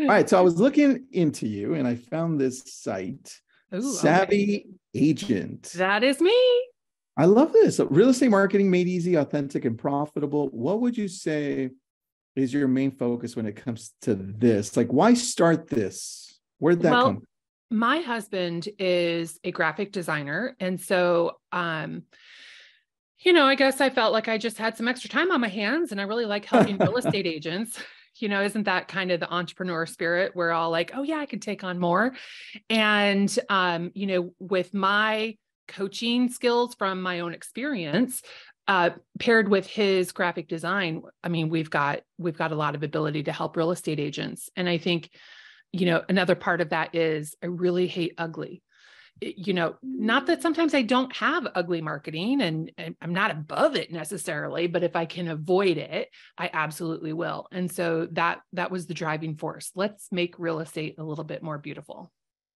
All right. So I was looking into you and I found this site, Ooh, Savvy okay. Agent. That is me. I love this. So real estate marketing made easy, authentic, and profitable. What would you say is your main focus when it comes to this? Like, why start this? Where'd that well, come? My husband is a graphic designer. And so, um, you know, I guess I felt like I just had some extra time on my hands and I really like helping real estate agents. You know, isn't that kind of the entrepreneur spirit? We're all like, oh, yeah, I can take on more. And, um, you know, with my coaching skills from my own experience, uh, paired with his graphic design, I mean, we've got we've got a lot of ability to help real estate agents. And I think, you know, another part of that is I really hate ugly you know, not that sometimes I don't have ugly marketing and, and, I'm not above it necessarily, but if I can avoid it, I absolutely will. And so that that was the driving force. Let's make real estate a little bit more beautiful.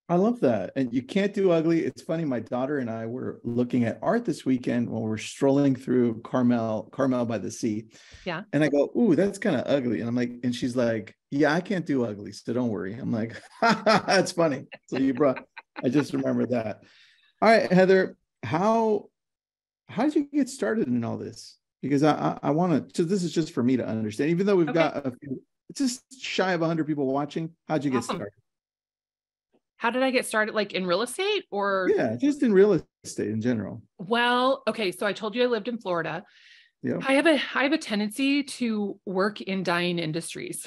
I love that. And you can't do ugly. It's funny. My daughter and I were looking at art this weekend while we're strolling through Carmel, Carmel by the sea. Yeah. And I go, Ooh, that's kind of ugly. And I'm like, and she's like, Yeah, I can't do ugly. So don't worry. I'm like, that's funny. So you brought I just remember that. All right, Heather, how how did you get started in all this? Because I I, I want to. So this is just for me to understand. Even though we've okay. got a few, it's just shy of hundred people watching. How'd you awesome. get started? How did I get started? Like in real estate, or yeah, just in real estate in general. Well, okay. So I told you I lived in Florida. Yeah. I have a I have a tendency to work in dying industries.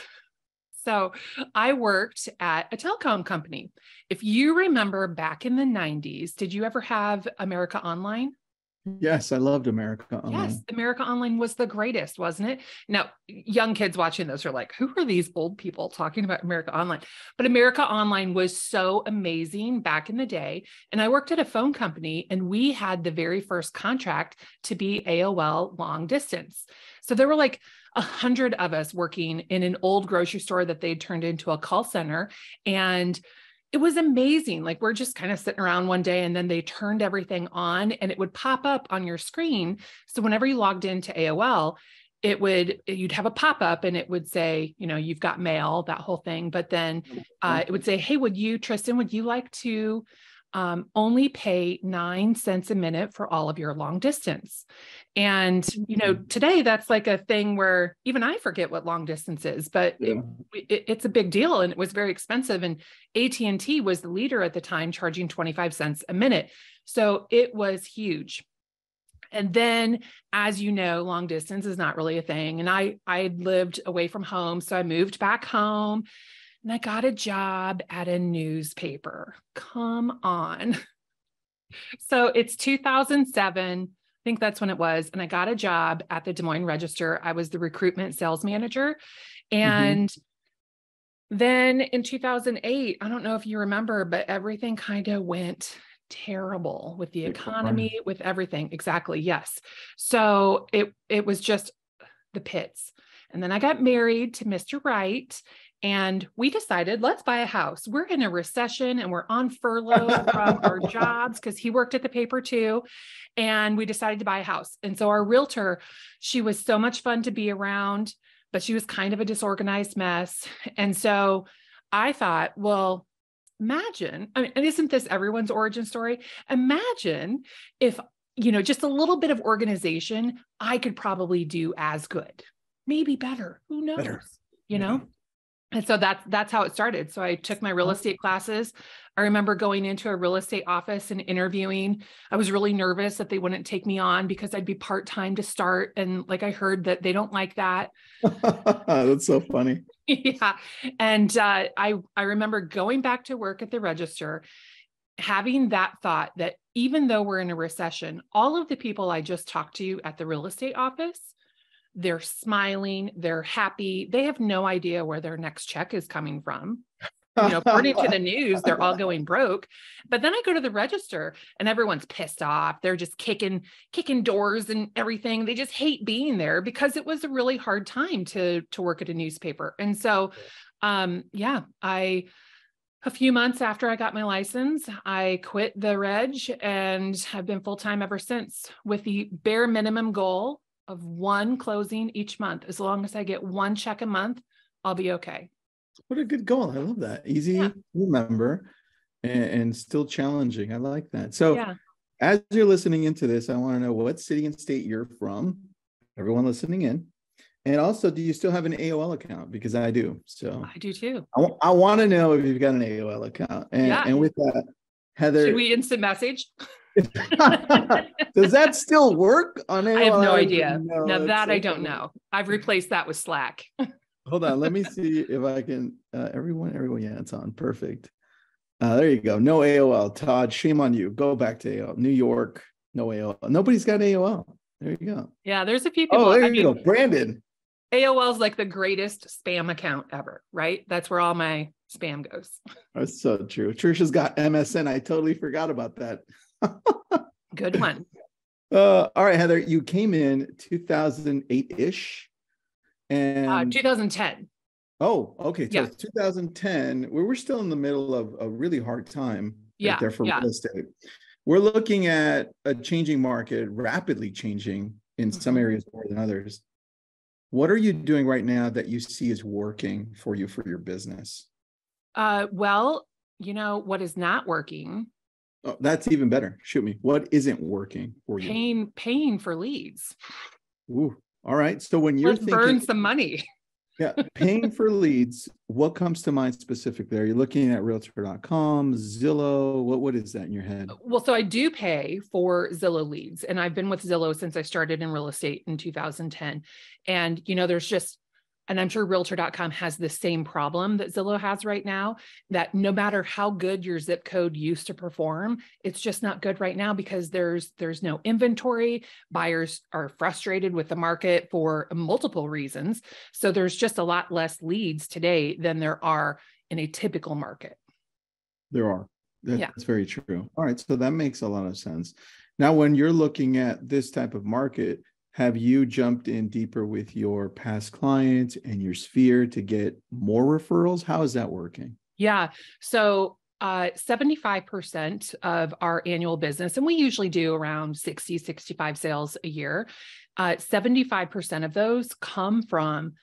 So I worked at a telecom company. If you remember back in the 90s, did you ever have America Online? Yes, I loved America Online. Yes, America Online was the greatest, wasn't it? Now, young kids watching this are like, who are these old people talking about America Online? But America Online was so amazing back in the day. And I worked at a phone company and we had the very first contract to be AOL long distance. So there were like a hundred of us working in an old grocery store that they'd turned into a call center. And it was amazing. Like we're just kind of sitting around one day and then they turned everything on and it would pop up on your screen. So whenever you logged into AOL, it would you'd have a pop-up and it would say you know you've got mail that whole thing but then uh, it would say hey would you tristan would you like to um, only pay nine cents a minute for all of your long distance. And, you know, mm-hmm. today that's like a thing where even I forget what long distance is, but yeah. it, it, it's a big deal and it was very expensive. And AT&T was the leader at the time, charging 25 cents a minute. So it was huge. And then, as you know, long distance is not really a thing. And I I lived away from home, so I moved back home and I got a job at a newspaper. Come on. So it's 2007. I think that's when it was. And I got a job at the Des Moines Register. I was the recruitment sales manager. Mm-hmm. And mm-hmm. then in 2008, I don't know if you remember, but everything kind of went terrible with the economy, with everything. Exactly. Yes. So it it was just the pits. And then I got married to Mr. Right and we decided let's buy a house. We're in a recession and we're on furlough from our jobs because he worked at the paper too. And we decided to buy a house. And so our realtor, she was so much fun to be around, but she was kind of a disorganized mess. And so I thought, well, imagine, I mean, and isn't this everyone's origin story? Imagine if, you know, just a little bit of organization, I could probably do as good, maybe better. Who knows? Better. You know? And so that's that's how it started. So i took my real estate classes. I remember going into a real estate office and interviewing. I was really nervous that they wouldn't take me on because i'd be part-time to start. And like i heard that they don't like that. That's so funny. Yeah. And uh, i i remember going back to work at the register having that thought that even though we're in a recession all of the people i just talked to at the real estate office they're smiling, they're happy, they have no idea where their next check is coming from. You know, according to the news, they're all going broke. But then I go to the register and everyone's pissed off. They're just kicking, kicking doors and everything. They just hate being there because it was a really hard time to to work at a newspaper. And so um yeah, I a few months after I got my license, I quit the reg and have been full time ever since with the bare minimum goal of one closing each month. As long as I get one check a month, I'll be okay. What a good goal. I love that. Easy Yeah. to remember and, and still challenging. I like that. So Yeah. as you're listening into this, I want to know what city and state you're from. Everyone listening in. And also, do you still have an AOL account? Because I do. So I do too. I want to know if you've got an AOL account. And, Yeah. and with that, Heather, Should we instant message? does that still work on AOL? I have no idea. know. now that I don't know. I've replaced that with Slack. Hold on, let me see if I can. Uh, everyone, everyone, yeah, it's on. Perfect. Uh, there you go. No AOL. Todd, shame on you. Go back to AOL. New York, no AOL. Nobody's got AOL. There you go. Yeah, there's a few people. Oh, there I you mean, go. Brandon. AOL is like the greatest spam account ever, right? That's where all my spam goes. That's so true. Trisha's got MSN. I totally forgot about that. Good one. Uh, all right, Heather, you came in 2008 ish. And Uh, 2010. oh, okay. So Yeah. 2010. We were still in the middle of a really hard time Yeah, right there for yeah. real estate. We're looking at a changing market, rapidly changing in some Mhm. areas more than others. What are you doing right now that you see is working for you for your business? Uh, well, you know what is not working? Oh, that's even better. Shoot me. What isn't working for you? Paying paying for leads. Ooh. All right. So when you're Let's thinking, burn some money. yeah, paying for leads, what comes to mind specifically? Are you looking at realtor.com, Zillow? What what is that in your head? Well, so I do pay for Zillow leads, and I've been with Zillow since I started in real estate in 2010. And, you know, there's just, and I'm sure realtor.com has the same problem that Zillow has right now that no matter how good your zip code used to perform, it's just not good right now because there's there's no inventory. Buyers are frustrated with the market for multiple reasons. So there's just a lot less leads today than there are in a typical market. There are. That's Yeah. very true. All right. So that makes a lot of sense. Now, when you're looking at this type of market, have you jumped in deeper with your past clients and your sphere to get more referrals? How is that working? Yeah. So uh, 75% of our annual business, and we usually do around 60, 65 sales a year, uh, 75% of those come from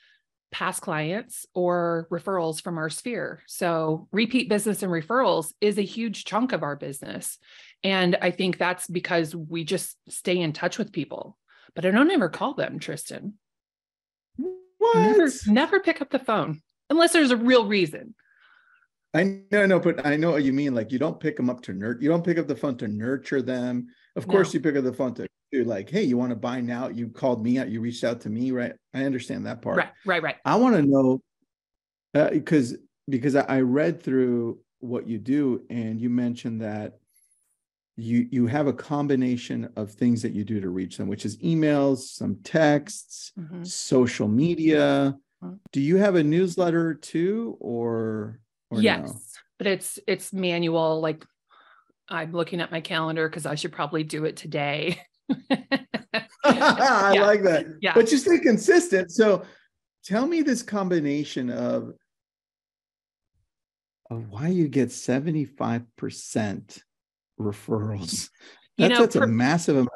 past clients or referrals from our sphere. So repeat business and referrals is a huge chunk of our business. And I think that's because we just stay in touch with people. But I don't ever call them, Tristan. What? Never, never pick up the phone unless there's a real reason. I know, no, but I know what you mean. Like you don't pick them up to nurt. You don't pick up the phone to nurture them. Of course, you pick up the phone to do like, hey, you want to buy now? You called me out. You reached out to me, right? I understand that part. Right, right, right. I want to know uh, because because I, I read through what you do, and you mentioned that you you have a combination of things that you do to reach them, which is emails, some texts, Mhm. social media. Mhm. Do you have a newsletter too, or or yes no? but it's it's manual like i'm looking at my calendar because i should probably do it today I Yeah. like that. Yeah. But you stay consistent. So tell me this combination of of why you get 75% referrals. You That's, know, that's a massive amount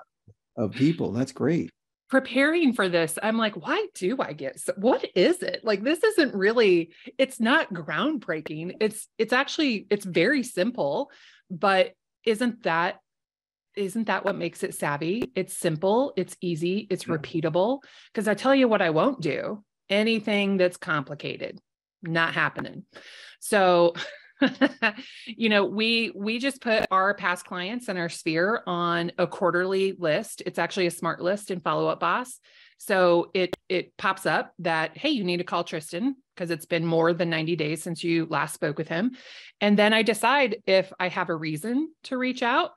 of people. That's great. preparing for this i'm like why do i get so what is it like this isn't really it's not groundbreaking it's it's actually it's very simple but isn't that isn't that what makes it savvy it's simple it's easy it's Yeah. repeatable because i tell you what i won't do anything that's complicated not happening so you know we we just put our past clients and our sphere on a quarterly list it's actually a smart list in follow up boss so it it pops up that hey you need to call tristan because it's been more than 90 days since you last spoke with him and then i decide if i have a reason to reach out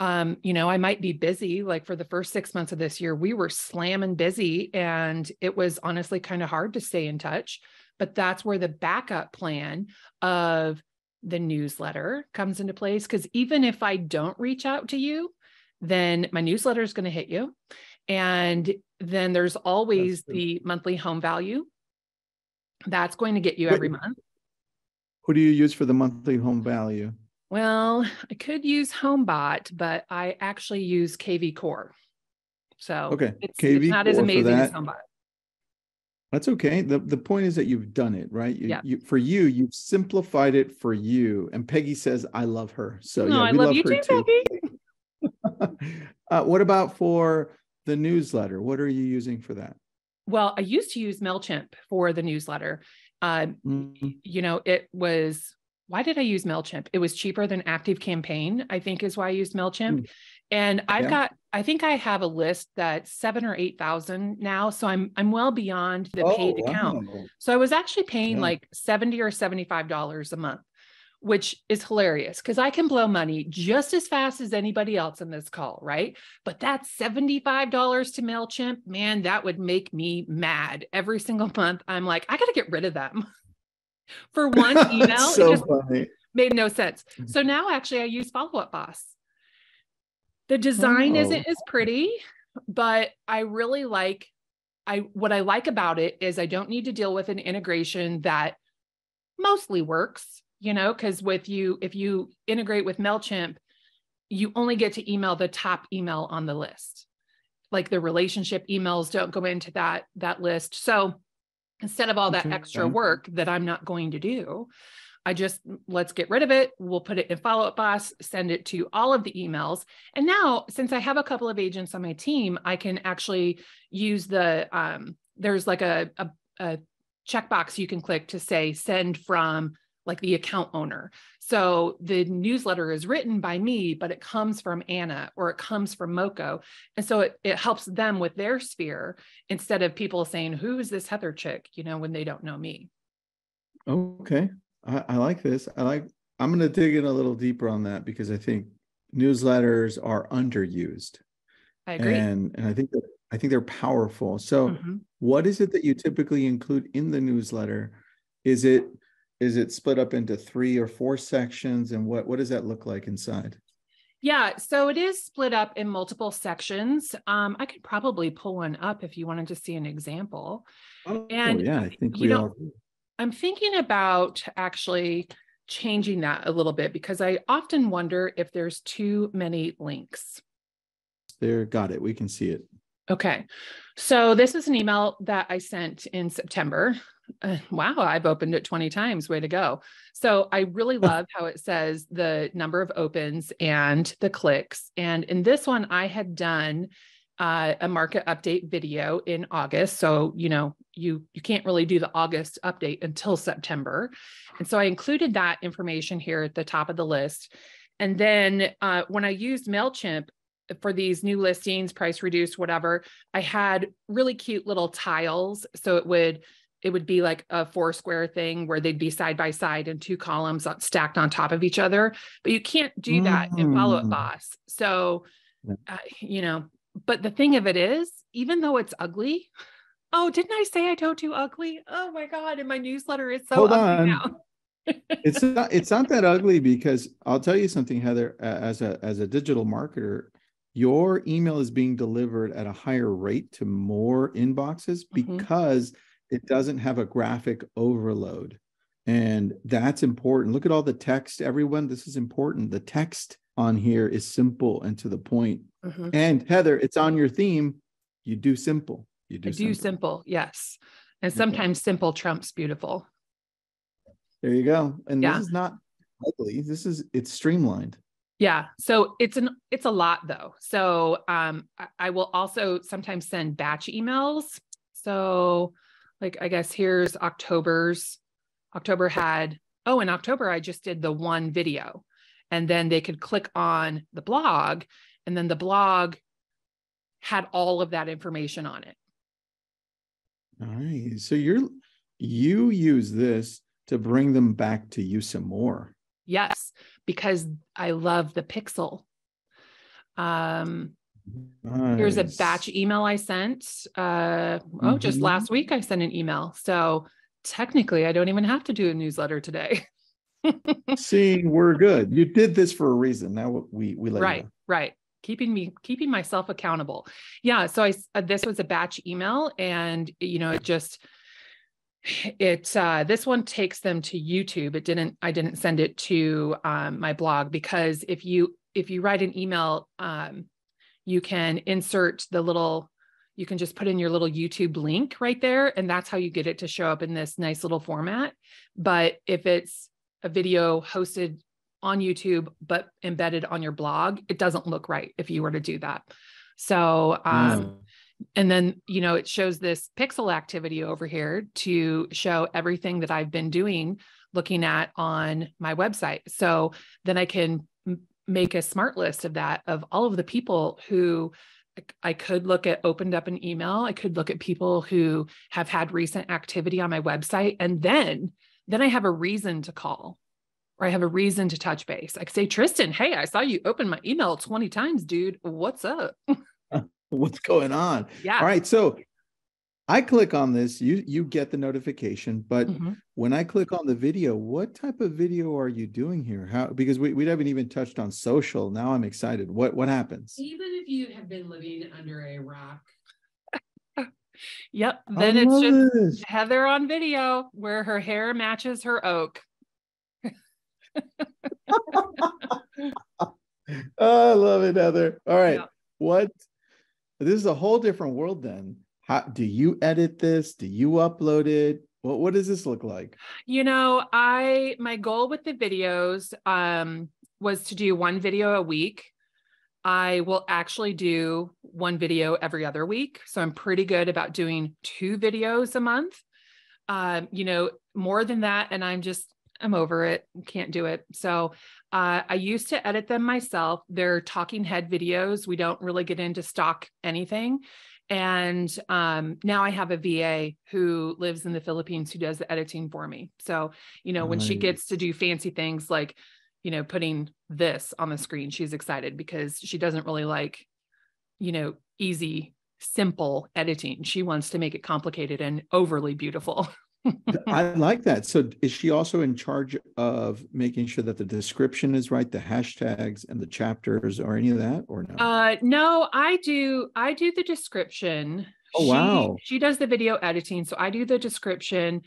um, you know, I might be busy. Like for the first six months of this year, we were slamming busy and it was honestly kind of hard to stay in touch. But that's where the backup plan of the newsletter comes into place. Because even if I don't reach out to you, then my newsletter is going to hit you. And then there's always the monthly home value. That's going to get you every month. Who do you use for the monthly home value? Well, I could use HomeBot, but I actually use KV Core. So Okay, it's, KV it's not as amazing as. HomeBot. That's okay. The the point is that you've done it, right? You, Yeah. you for you, you've simplified it for you. And Peggy says, I love her. So no, yeah, I we love, you her too, Peggy. uh, what about for the newsletter? What are you using for that? Well, I used to use MailChimp for the newsletter. Um, Mhm. you know, it was why did I use MailChimp? It was cheaper than Active Campaign, I think is why I used MailChimp. And I've Yeah. got, I think I have a list that's seven or eight thousand now. So I'm I'm well beyond the oh, paid account. So I was actually paying Yeah. like 70 or 75 dollars a month, which is hilarious because I can blow money just as fast as anybody else in this call, right? But that $75 to MailChimp, man, that would make me mad every single month. I'm like, I got to get rid of them. For one email, That's it so just funny. made no sense. Mm-hmm. So now actually I use Follow Up Boss. The design Oh. isn't as pretty, but I really like I what I like about it is I don't need to deal with an integration that mostly works, you know, because with you, if you integrate with MailChimp, you only get to email the top email on the list. Like the relationship emails don't go into that that list. So instead of all that Okay. extra work that I'm not going to do, I just let's get rid of it. We'll put it in follow up boss, send it to all of the emails. And now, since I have a couple of agents on my team, I can actually use the um, there's like a, a, a checkbox you can click to say send from like the account owner. So the newsletter is written by me, but it comes from Anna or it comes from Moko. And so it, it helps them with their sphere instead of people saying, Who is this Heather chick? You know, when they don't know me. Okay. I, I like this. I like I'm gonna dig in a little deeper on that because I think newsletters are underused. I agree. And and I think that I think they're powerful. So Mhm. what is it that you typically include in the newsletter? Is it is it split up into three or four sections? And what what does that look like inside? Yeah, so it is split up in multiple sections. Um, I could probably pull one up if you wanted to see an example. Oh And, yeah, I think you we know, all. I'm thinking about actually changing that a little bit because I often wonder if there's too many links. there. Got it. We can see it. Okay. So this is an email that I sent in September. Uh, wow, I've opened it 20 times. Way to go. So I really love how it says the number of opens and the clicks. And in this one, I had done uh, a market update video in August. So, you know, you you can't really do the August update until September. And so I included that information here at the top of the list. And then uh, when I used MailChimp, for these new listings, price reduced, whatever, I had really cute little tiles. So it would it would be like a four square thing where they'd be side by side and two columns stacked on top of each other. But you can't do that in Follow Up Mm. Boss. So, uh, you know, but the thing of it is, even though it's ugly, oh, didn't I say I don't do ugly? Oh my God. And my newsletter is so Hold ugly on. now. it's not it's not that ugly because I'll tell you something, Heather. As a as a digital marketer, your email is being delivered at a higher rate to more inboxes Mhm. because it doesn't have a graphic overload, and that's important. Look at all the text, everyone. This is important. The text on here is simple and to the point. Mhm. And Heather, it's on your theme. You do simple. You do, I do simple. simple. Yes. And Okay. sometimes simple trumps beautiful. There you go. And Yeah. this is not ugly. This is it's streamlined. Yeah. So it's an it's a lot though. So um I, I will also sometimes send batch emails. So like I guess here's October's. October had oh in October I just did the one video and then they could click on the blog and then the blog had all of that information on it. All right. So you're you use this to bring them back to you some more. Yes, because I love the pixel. Um Here's a batch email I sent. Uh, oh, just Mhm. last week I sent an email. So technically, I don't even have to do a newsletter today. See, we're good. You did this for a reason. Now we we let you right, know. right. Keeping me, keeping myself accountable. Yeah. So I uh, this was a batch email, and you know, it just, it uh, this one takes them to YouTube. It didn't. I didn't send it to um, my blog because if you if you write an email, um, you can insert the little you can just put in your little YouTube link right there. And that's how you get it to show up in this nice little format. But if it's a video hosted on YouTube, but embedded on your blog, it doesn't look right if you were to do that. So, um, mm. and then, you know, it shows this pixel activity over here to show everything that I've been doing looking at on my website. So then I can m- make a smart list of that, of all of the people who I could look at opened up an email. I could look at people who have had recent activity on my website. And then, then I have a reason to call or I have a reason to touch base. I could say, Tristan, hey, I saw you open my email 20 times, dude. What's up? What's going on? Yeah. All right. So I click on this, you you get the notification, but mm-hmm. when I click on the video, what type of video are you doing here? How because we, we haven't even touched on social. Now I'm excited. What what happens? Even if you have been living under a rock. Yep. Then it's just this. Heather on video where her hair matches her oak. oh, I love it, Heather. All right. Yeah. What this is a whole different world then how do you edit this? Do you upload it? What what does this look like? You know, I my goal with the videos um was to do one video a week. I will actually do one video every other week. So I'm pretty good about doing two videos a month. Um, you know, more than that, and I'm just I'm over it, can't do it. So uh, I used to edit them myself. They're talking head videos. We don't really get into stock anything. And um, now I have a VA who lives in the Philippines who does the editing for me. So, you know, when she gets to do fancy things like, you know, putting this on the screen, she's excited because she doesn't really like, you know, easy, simple editing. She wants to make it complicated and overly beautiful. I like that. So is she also in charge of making sure that the description is right, the hashtags and the chapters or any of that or no? Uh no, I do I do the description. Oh she, wow. She does the video editing. So I do the description,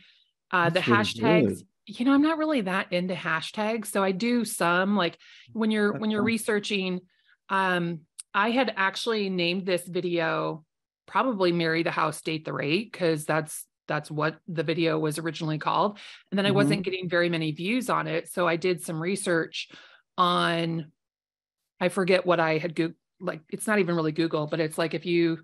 uh the hashtags. You know, I'm not really that into hashtags. So I do some like when you're when you're researching, um, I had actually named this video probably marry the house, date the rate, because that's that's what the video was originally called. And then I mm-hmm. wasn't getting very many views on it. So I did some research on, I forget what I had Googled, like it's not even really Google, but it's like if you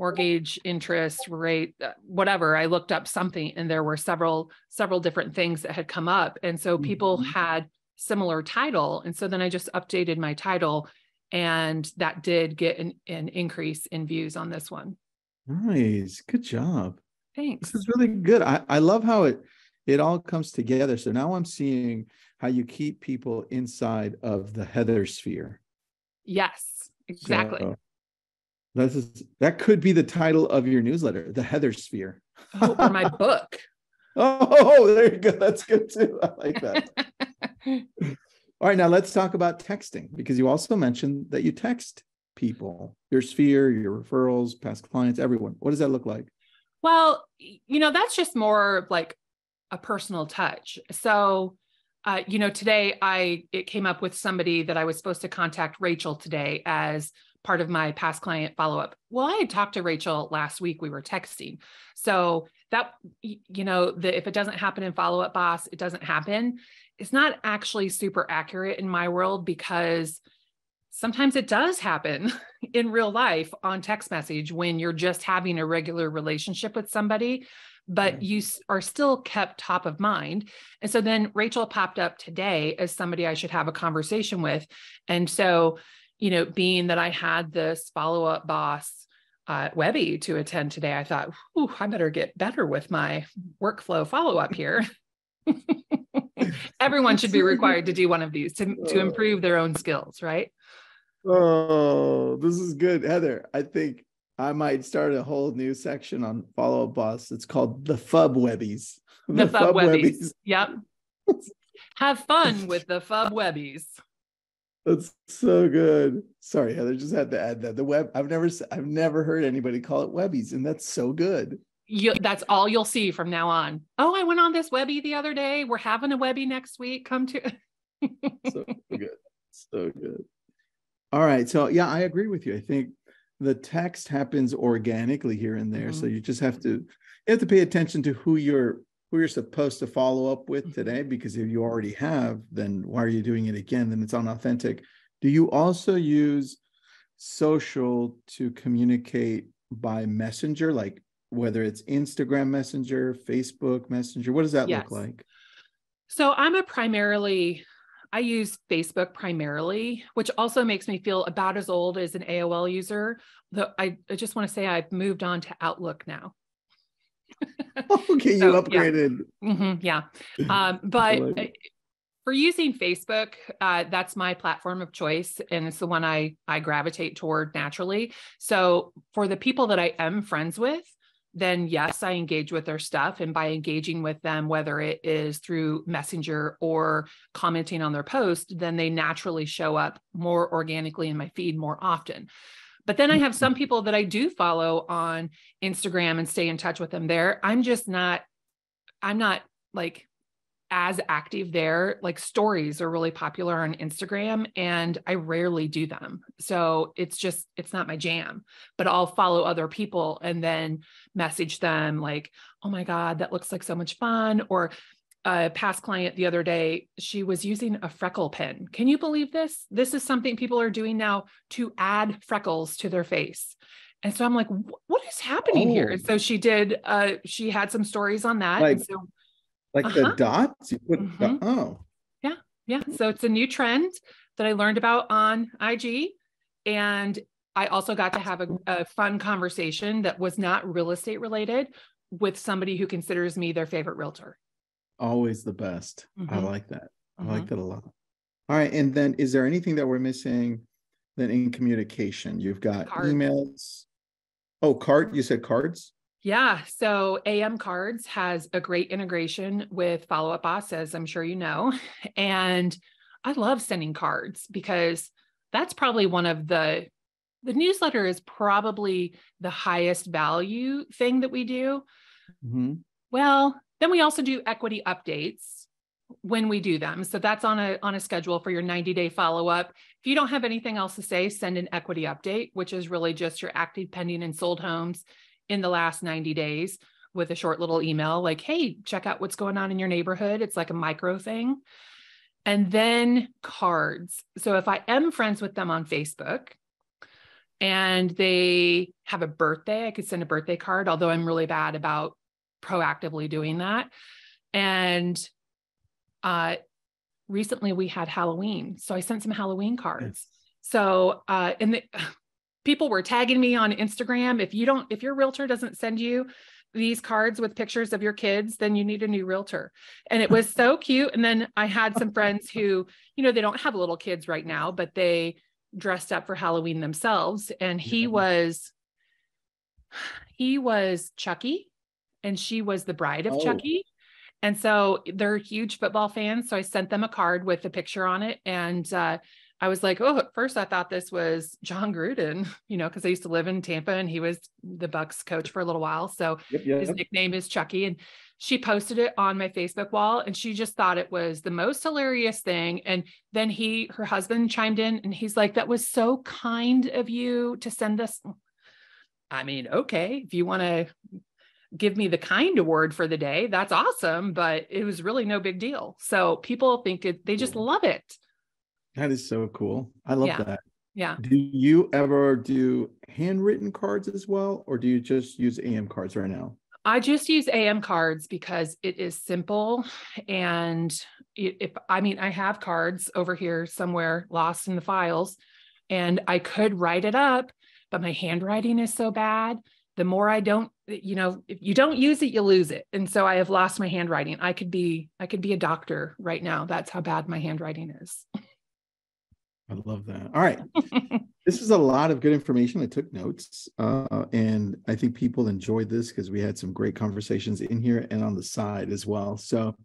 mortgage interest rate uh, whatever i looked up something and there were several several different things that had come up and so people mm-hmm. had similar title and so then i just updated my title and that did get an, an increase in views on this one nice good job Thanks. This is really good. I, I love how it it all comes together. So now I'm seeing how you keep people inside of the Heather sphere. Yes, exactly. So this is that could be the title of your newsletter, the Heather sphere. oh, or my book. Oh, there you go. That's good too. I like that. All right, now let's talk about texting because you also mentioned that you text people, your sphere, your referrals, past clients, everyone. What does that look like? Well, you know, that's just more like a personal touch. So, uh, you know, today I it came up with somebody that I was supposed to contact Rachel today as part of my past client follow up. Well, I had talked to Rachel last week. We were texting, so that you know, the, if it doesn't happen in follow up, boss, it doesn't happen. It's not actually super accurate in my world because sometimes it does happen in real life on text message when you're just having a regular relationship with somebody but you are still kept top of mind and so then rachel popped up today as somebody i should have a conversation with and so you know being that i had this follow-up boss uh, Webby to attend today, I thought, Ooh, I better get better with my workflow follow up here. Everyone should be required to do one of these to, to improve their own skills, right? Oh, this is good, Heather. I think I might start a whole new section on Follow Up Boss. It's called the Fub Webbies. The, the Fub, Webbies. Webbies. Yep. Have fun with the Fub Webbies. That's so good. Sorry, Heather. Just had to add that the web. I've never, I've never heard anybody call it Webbies, and that's so good. You, that's all you'll see from now on. Oh, I went on this Webby the other day. We're having a Webby next week. Come to. so good. So good. All right. So yeah, I agree with you. I think the text happens organically here and there. So Mhm. you just have to you have to pay attention to who you're who you're supposed to follow up with Mhm. today because if you already have, then why are you doing it again? Then it's unauthentic. Do you also use social to communicate by messenger, like whether it's Instagram Messenger, Facebook Messenger? What does that Yes. look like? So I'm a primarily, I use Facebook primarily, which also makes me feel about as old as an AOL user. Though I, I just want to say I've moved on to Outlook now. Okay, you So, yeah. upgraded. Mhm, yeah. Um, but like uh, for using Facebook, uh, that's my platform of choice, and it's the one I I gravitate toward naturally. So for the people that I am friends with, then yes, I engage with their stuff, and by engaging with them, whether it is through Messenger or commenting on their post, then they naturally show up more organically in my feed more often. But then I have some mm-hmm. people that I do follow on Instagram and stay in touch with them there. I'm just not, I'm not like as active there. Like stories are really popular on Instagram and I rarely do them. So it's just, it's not my jam, but I'll follow other people and then message them like, oh my God, that looks like so much fun. Or a past client the other day, she was using a freckle pen. Can you believe this? This is something people are doing now to add freckles to their face. And so I'm like, what is happening here? And Oh. so she did, uh, she had some stories on that. Like- so Like Uh-huh. the dots? You put the- Mhm. oh. Yeah. Yeah. So it's a new trend that I learned about on IG. And I also got to have a, a fun conversation that was not real estate related with somebody who considers me their favorite realtor. Always the best. I Mhm. like that. I Mm-hmm. like that a lot. All right. And then is there anything that we're missing then in communication? You've got Cards. emails. Oh, card. You said cards? Yeah. So AM Cards has a great integration with Follow Up Boss, as I'm sure you know. And I love sending cards because that's probably one of the the newsletter is probably the highest value thing that we do. Mhm. Well, then we also do equity updates when we do them. So that's on a on a schedule for your 90-day follow-up. If you don't have anything else to say, send an equity update, which is really just your active pending and sold homes in the last 90 days with a short little email like, "Hey, check out what's going on in your neighborhood." It's like a micro thing. And then cards. So if I am friends with them on Facebook, and they have a birthday, I could send a birthday card, although I'm really bad about proactively doing that. And uh, recently we had Halloween, so I sent some Halloween cards. So uh, and the, people were tagging me on Instagram. If you don't, if your realtor doesn't send you these cards with pictures of your kids, then you need a new realtor. And it was so cute. And then I had some friends who, you know, they don't have little kids right now, but they dressed up for Halloween themselves. And he Yeah. was, he was Chucky and she was the bride of Oh. Chucky. And so they're huge football fans. So I sent them a card with a picture on it. And uh, I was like, oh, at first I thought this was Jon Gruden, you know, because I used to live in Tampa and he was the Bucs coach for a little while. So Yep, yep. his nickname is Chucky. And she posted it on my Facebook wall and she just thought it was the most hilarious thing. And then he, her husband chimed in and he's like, that was so kind of you to send this. I mean, okay, if you want to give me the kind award for the day, that's awesome. But it was really no big deal. So people think it, they just love it. That is so cool. I love Yeah. that. Yeah. Do you ever do handwritten cards as well, or do you just use AM cards right now? I just use AM cards because it is simple. And if I mean, I have cards over here somewhere lost in the files, and I could write it up, but my handwriting is so bad. The more I don't, you know, if you don't use it, you lose it. And so I have lost my handwriting. I could be, I could be a doctor right now. That's how bad my handwriting is. I love that. All right. this is a lot of good information. I took notes, uh, and I think people enjoyed this because we had some great conversations in here and on the side as well. So,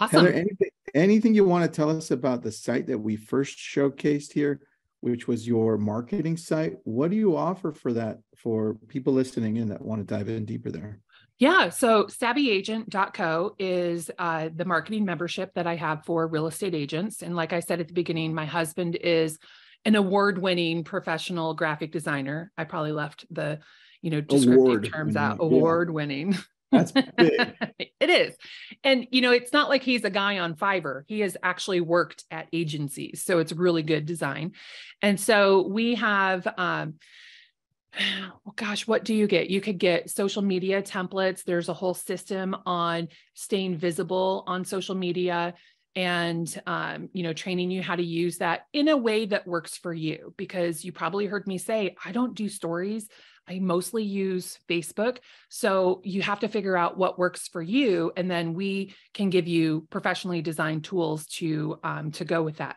Awesome. Heather, anything, anything you want to tell us about the site that we first showcased here, which was your marketing site? What do you offer for that for people listening in that want to dive in deeper there? Yeah. So savvyagent.co is uh, the marketing membership that I have for real estate agents. And like I said at the beginning, my husband is an award-winning professional graphic designer. I probably left the, you know, descriptive terms out. Award-winning, yeah. Award-winning. That's big. it is. And you know, it's not like he's a guy on Fiverr. He has actually worked at agencies. So it's really good design. And so we have um well, gosh, what do you get? You could get social media templates. There's a whole system on staying visible on social media and um, you know training you how to use that in a way that works for you because you probably heard me say i don't do stories i mostly use facebook so you have to figure out what works for you and then we can give you professionally designed tools to um, to go with that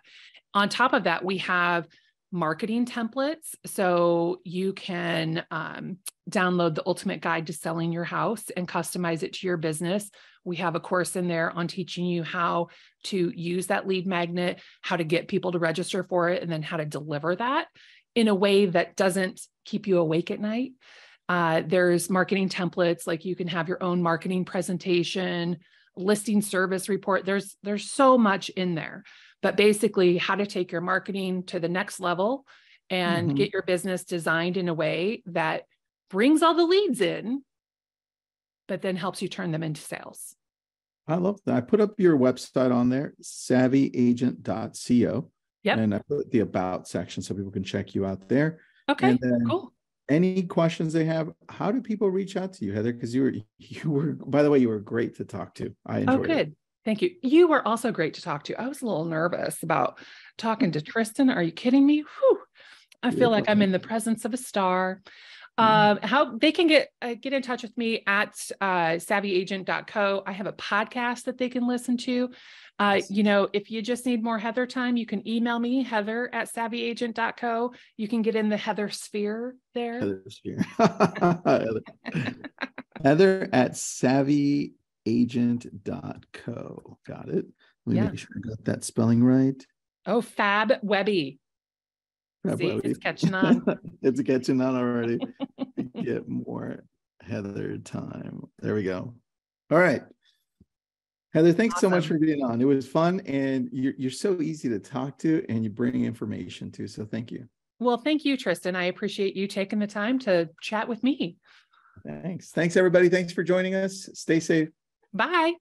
on top of that we have marketing templates. So you can um, download the ultimate guide to selling your house and customize it to your business. We have a course in there on teaching you how to use that lead magnet, how to get people to register for it, and then how to deliver that in a way that doesn't keep you awake at night. Uh, there's marketing templates like you can have your own marketing presentation, listing service report. There's there's so much in there but basically how to take your marketing to the next level and mm-hmm. get your business designed in a way that brings all the leads in, but then helps you turn them into sales. I love that. I put up your website on there, savvyagent.co. Yep. And I put the about section so people can check you out there. Okay. cool. Any questions they have? How do people reach out to you, Heather? Because you were you were by the way, you were great to talk to. I oh, enjoyed oh, good. It. Thank you. You were also great to talk to. I was a little nervous about talking to mm-hmm. Tristan. Are you kidding me? Whew. I feel like I'm in the presence of a star. Mm-hmm. Um, how they can get uh, get in touch with me at uh, savvyagent.co. I have a podcast that they can listen to. Uh, you know, if you just need more Heather time, you can email me, Heather at savvyagent.co. You can get in the Heather sphere there. Heather sphere. Heather at savvy agent.co. Got it. Let me yeah. make sure I got that spelling right. Oh, Fab Webby. See, it's catching on. it's catching on already. Get more Heather time. There we go. All right. Heather, thanks awesome. so much for being on. It was fun and you're, you're so easy to talk to and you bring information to. So thank you. Well, thank you, Tristan. I appreciate you taking the time to chat with me. Thanks. Thanks, everybody. Thanks for joining us. Stay safe. Bye.